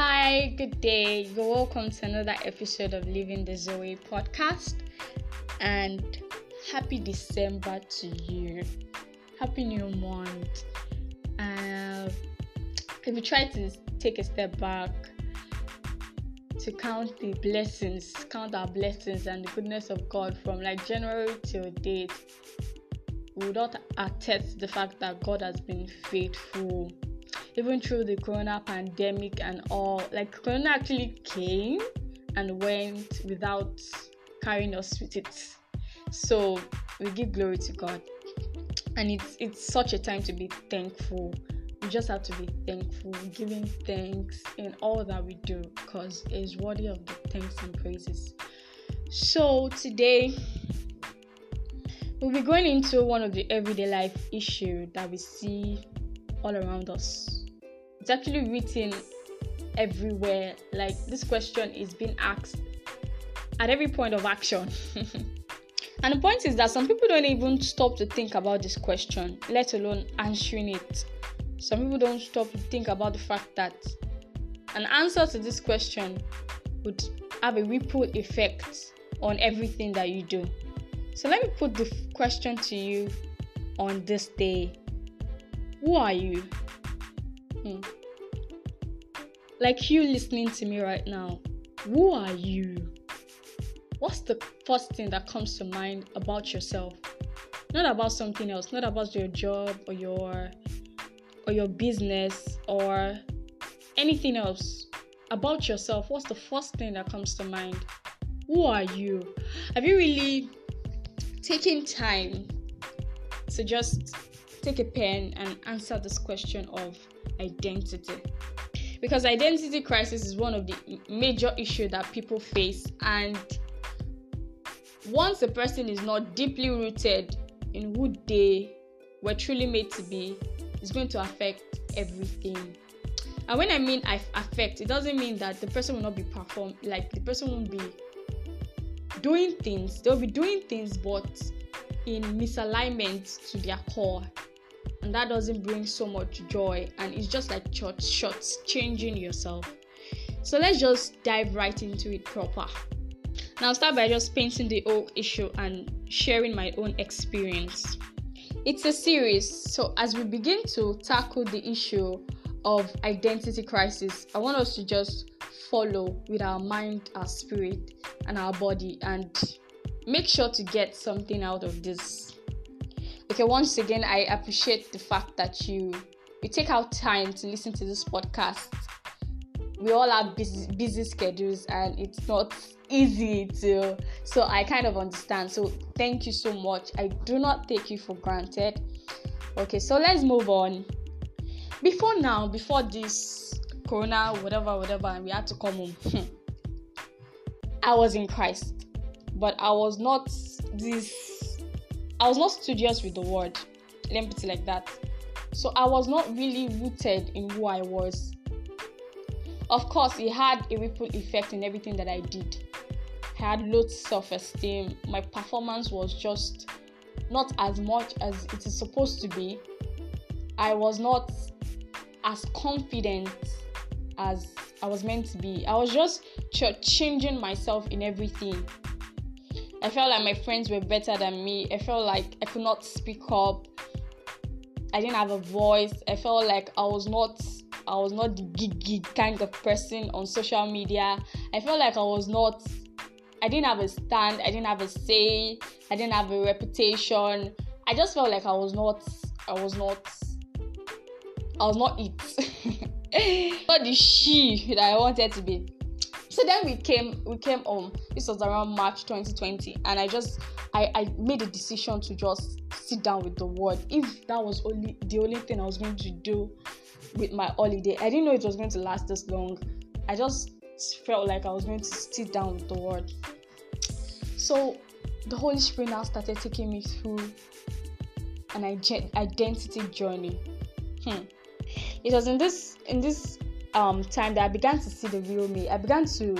Hi, good day. You're welcome to another episode of Living the Zoe podcast. And happy December to you. Happy new month. Uh, if you try to take a step back to count the blessings, count our blessings and the goodness of God from like January till date, we would not attest the fact that God has been faithful even through the corona pandemic and all like corona actually came and went without carrying us with it. So we give glory to god. And it's it's such a time to be thankful. We just have to be thankful giving thanks in all that we do because it's worthy of the thanks and praises. So today we'll be going into one of the everyday life issue that we see all around us it's actually written everywhere. Like this question is being asked at every point of action. and the point is that some people don't even stop to think about this question, let alone answering it. Some people don't stop to think about the fact that an answer to this question would have a ripple effect on everything that you do. So let me put the question to you on this day Who are you? Hmm. Like you listening to me right now, who are you? What's the first thing that comes to mind about yourself? Not about something else, not about your job or your or your business or anything else. About yourself, what's the first thing that comes to mind? Who are you? Have you really taken time to just take a pen and answer this question of identity? because identity crisis is one of the major issues that people face and once a person is not deeply rooted in who they were truly made to be it's going to affect everything. And when i mean I affect it doesn't mean that the person will not be perform like the person won't be doing things. They'll be doing things but in misalignment to their core and that doesn't bring so much joy and it's just like short shots changing yourself. So let's just dive right into it proper. Now start by just painting the whole issue and sharing my own experience. It's a series so as we begin to tackle the issue of identity crisis i want us to just follow with our mind our spirit and our body and make sure to get something out of this okay once again i appreciate the fact that you you take out time to listen to this podcast. We all have busy, busy schedules and it's not easy to so i kind of understand. So thank you so much. I do not take you for granted. Okay so let's move on. Before now before this corona whatever whatever and we had to come home i was in christ but i was not this I was not studious with the word. Let me put it like that. So I was not really rooted in who I was. Of course, it had a ripple effect in everything that I did. I had low self esteem. My performance was just not as much as it is supposed to be. I was not as confident as I was meant to be. I was just changing myself in everything. I felt like my friends were better than me. I felt like I could not speak up. I didn't have a voice. I felt like I was not I was not the gig gig kind of person on social media. I felt like I was not I didn't have a stand, I didn't have a say, I didn't have a reputation. I just felt like I was not I was not I was not it. not the she that I wanted to be so then we came we came home. This was around march 2020 and i just I, I made a decision to just sit down with the word if that was only the only thing i was going to do with my holiday i didn't know it was going to last this long. I just felt like i was going to sit down with the word so the holy spirit now started taking me through an identity journey. Hmm. it was in this in this um, time that I began to see the real me. I began to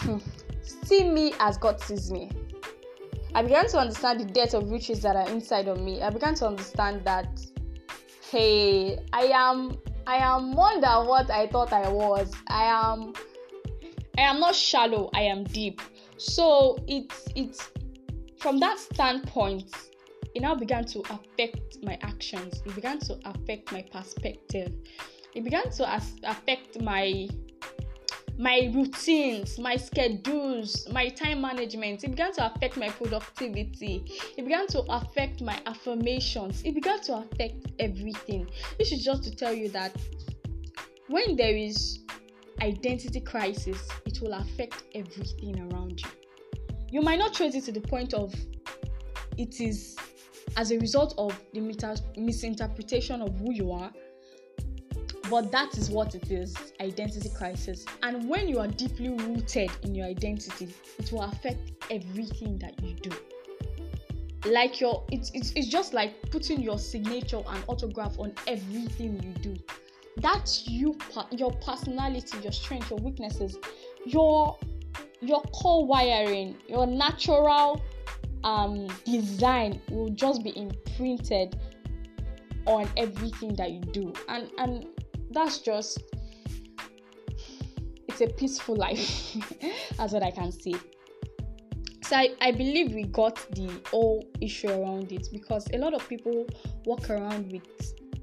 hmm, see me as God sees me. I began to understand the depth of riches that are inside of me. I began to understand that, hey, I am I am more than what I thought I was. I am I am not shallow, I am deep. So it's it's from that standpoint, it now began to affect my actions. It began to affect my perspective. It began to as- affect my my routines, my schedules, my time management. It began to affect my productivity. It began to affect my affirmations. It began to affect everything. This is just to tell you that when there is identity crisis, it will affect everything around you. You might not trace it to the point of it is as a result of the misinterpretation of who you are but that is what it is identity crisis. And when you are deeply rooted in your identity, it will affect everything that you do. Like your, it's, it's, it's just like putting your signature and autograph on everything you do. That's you, your personality, your strength, your weaknesses, your your core wiring, your natural um, design will just be imprinted on everything that you do and and that's just it's a peaceful life. That's what i can say. So I, I believe we got the whole issue around it because a lot of people walk around with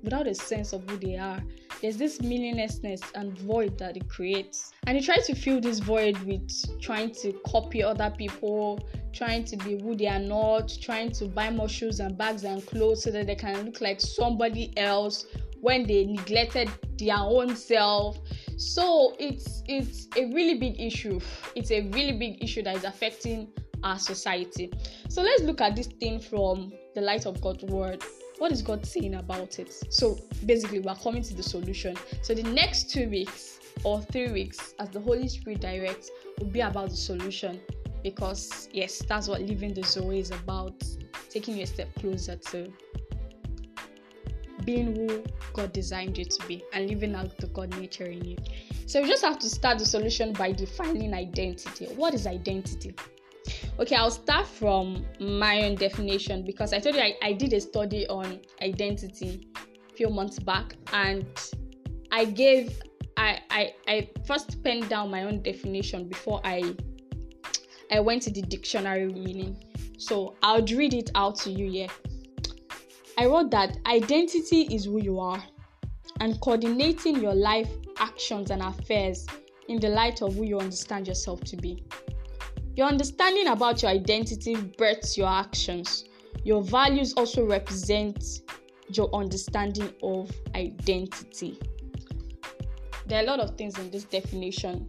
without a sense of who they are. There's this meaninglessness and void that it creates. And you try to fill this void with trying to copy other people trying to be who they are not trying to buy more shoes and bags and clothes so that they can look like somebody else when they neglected their own self. So it's it's a really big issue. It's a really big issue that is affecting our society. So let's look at this thing from the light of god's word. What is god saying about it? So basically we're coming to the solution. So the next two weeks or three weeks as the holy spirit directs will be about the solution. Because yes that's what living the zoe is about. Taking you a step closer to being who God designed you to be and living out the God nature in you. So you just have to start the solution by defining identity. What is identity? Okay, I'll start from my own definition because I told you I, I did a study on identity a few months back and I gave I, I I first penned down my own definition before I I went to the dictionary meaning. So I'll read it out to you here. I wrote that identity is who you are, and coordinating your life, actions, and affairs in the light of who you understand yourself to be. Your understanding about your identity births your actions. Your values also represent your understanding of identity. There are a lot of things in this definition,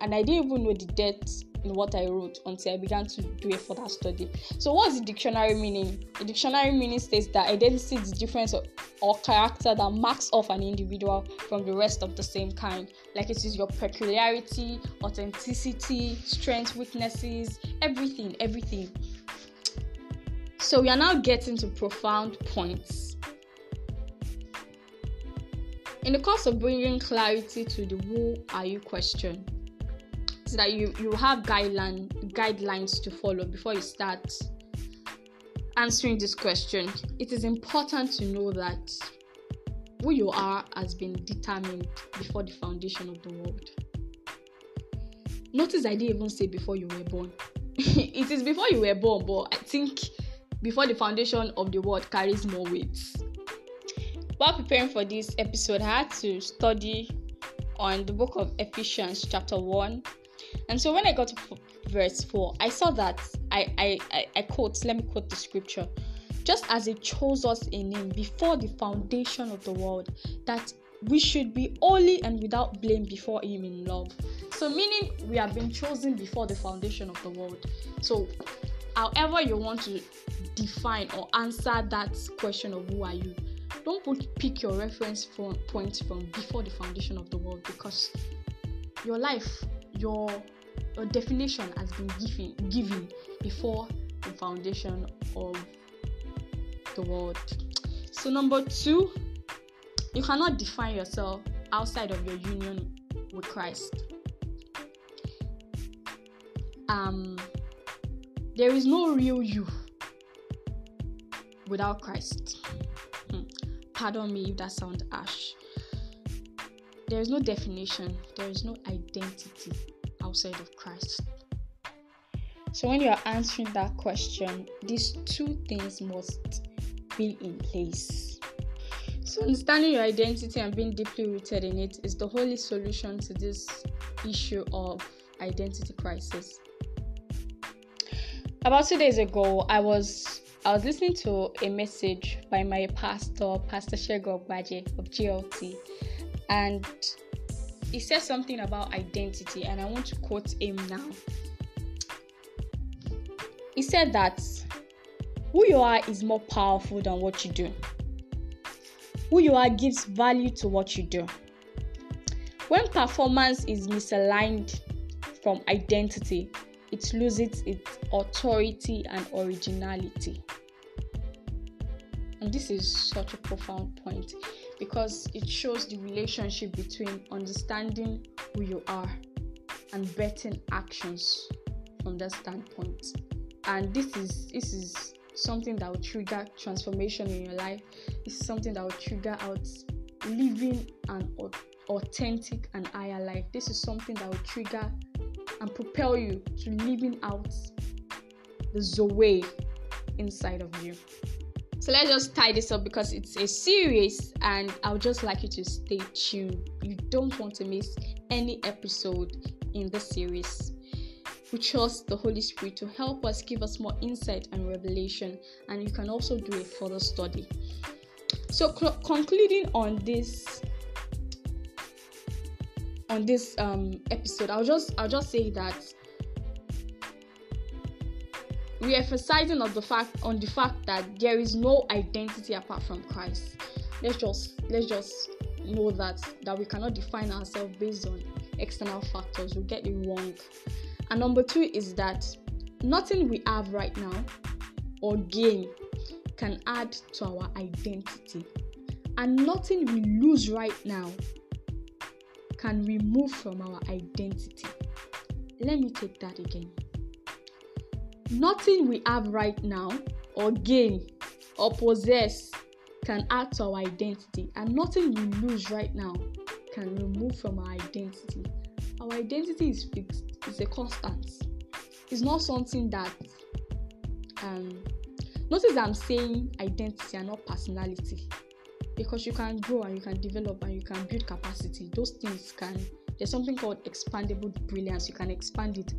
and I didn't even know the depth in what I wrote until I began to do a further study. So, what's the dictionary meaning? The dictionary meaning states that identity is the difference of, or character that marks off an individual from the rest of the same kind. Like it is your peculiarity, authenticity, strengths, weaknesses, everything, everything. So, we are now getting to profound points. In the course of bringing clarity to the who are you question, so that you you have guideline guidelines to follow before you start answering this question. It is important to know that who you are has been determined before the foundation of the world. Notice i didn't even say before you were born. It is before you were born but i think before the foundation of the world carries more weight. While preparing for this episode i had to study on the book of ephesians chapter 1 and so when I got to verse 4, I saw that I, I, I, I quote, let me quote the scripture. Just as He chose us in Him before the foundation of the world, that we should be holy and without blame before Him in love. So, meaning we have been chosen before the foundation of the world. So, however you want to define or answer that question of who are you, don't put, pick your reference point from before the foundation of the world because your life your your definition has been given given before the foundation of the world. So number two, you cannot define yourself outside of your union with Christ. Um, there is no real you without Christ. Hmm. Pardon me if that sounds harsh. There is no definition, there is no identity outside of Christ. So when you are answering that question, these two things must be in place. So understanding your identity and being deeply rooted in it is the holy solution to this issue of identity crisis. About two days ago, I was I was listening to a message by my pastor, Pastor Shego Baje of GLT, and he said something about identity, and I want to quote him now. He said that who you are is more powerful than what you do. Who you are gives value to what you do. When performance is misaligned from identity, it loses its authority and originality. And this is such a profound point because it shows the relationship between understanding who you are and betting actions from that standpoint. And this is this is something that will trigger transformation in your life. It's something that will trigger out living an authentic and higher life. This is something that will trigger and propel you to living out the zoe inside of you so let's just tie this up because it's a series and i would just like you to stay tuned you don't want to miss any episode in the series we trust the Holy Spirit to help us, give us more insight and revelation, and you can also do a further study. So, cl- concluding on this on this um, episode, I'll just I'll just say that we are emphasizing on the fact on the fact that there is no identity apart from Christ. Let's just let's just know that that we cannot define ourselves based on external factors. We get it wrong. And number two is that nothing we have right now or gain can add to our identity. And nothing we lose right now can remove from our identity. Let me take that again. Nothing we have right now or gain or possess can add to our identity, and nothing we lose right now can remove from our identity. Our identity is fixed it's a constant. It's not something that um notice I'm saying identity and not personality. Because you can grow and you can develop and you can build capacity. Those things can there's something called expandable brilliance. You can expand it.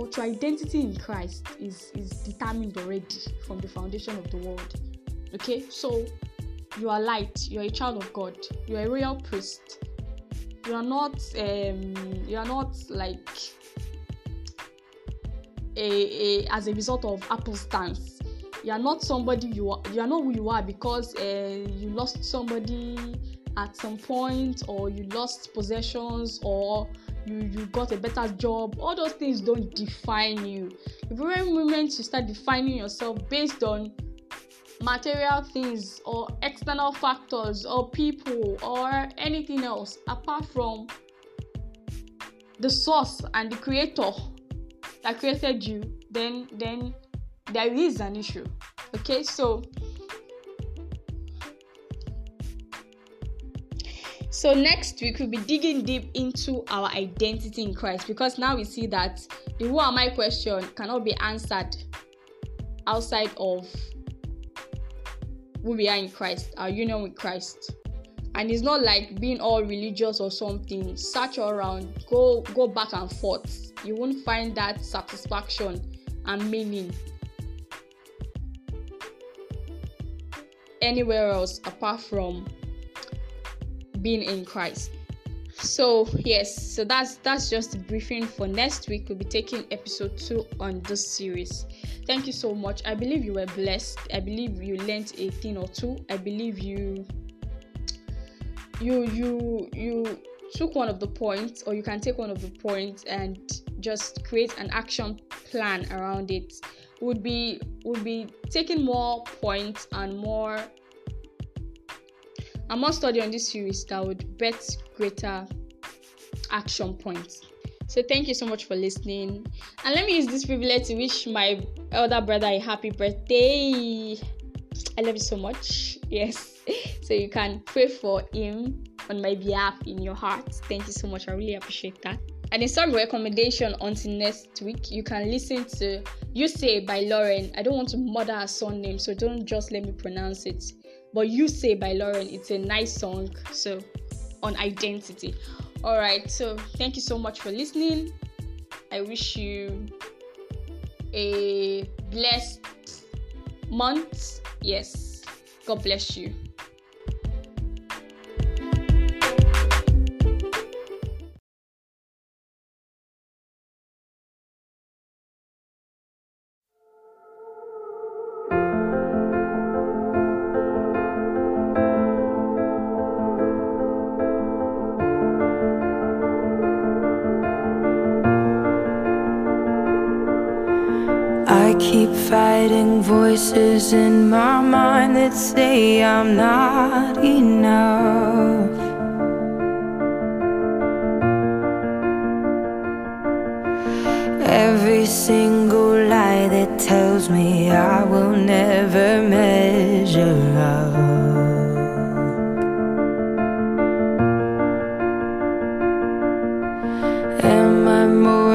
But your identity in Christ is, is determined already from the foundation of the world. Okay, so you are light, you are a child of God, you are a royal priest, you are not um, you are not like a, a as a result of apple stance. You are not somebody you are you are not who you are because uh, you lost somebody at some point or you lost possessions or you you got a better job. All those things don't define you. The very moment you start defining yourself based on material things or external factors or people or anything else apart from the source and the creator that created you then then there is an issue. Okay so so next week we'll be digging deep into our identity in christ because now we see that the who am i question cannot be answered outside of who we are in Christ, our union with Christ. And it's not like being all religious or something. Search around, go go back and forth. You won't find that satisfaction and meaning anywhere else apart from being in Christ. So yes, so that's that's just the briefing for next week. We'll be taking episode two on this series. Thank you so much. I believe you were blessed. I believe you learned a thing or two. I believe you you you you took one of the points or you can take one of the points and just create an action plan around it would be would be taking more points and more and more study on this series that would bet greater action points so thank you so much for listening. And let me use this privilege to wish my elder brother a happy birthday. I love you so much. Yes. So you can pray for him on my behalf in your heart. Thank you so much. I really appreciate that. And in some recommendation until next week, you can listen to You Say by Lauren. I don't want to murder her name, so don't just let me pronounce it. But You Say by Lauren, it's a nice song. So on identity. Alright, so thank you so much for listening. I wish you a blessed month. Yes. God bless you. Keep fighting voices in my mind that say I'm not enough.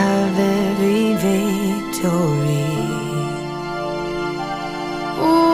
Have every victory. Ooh.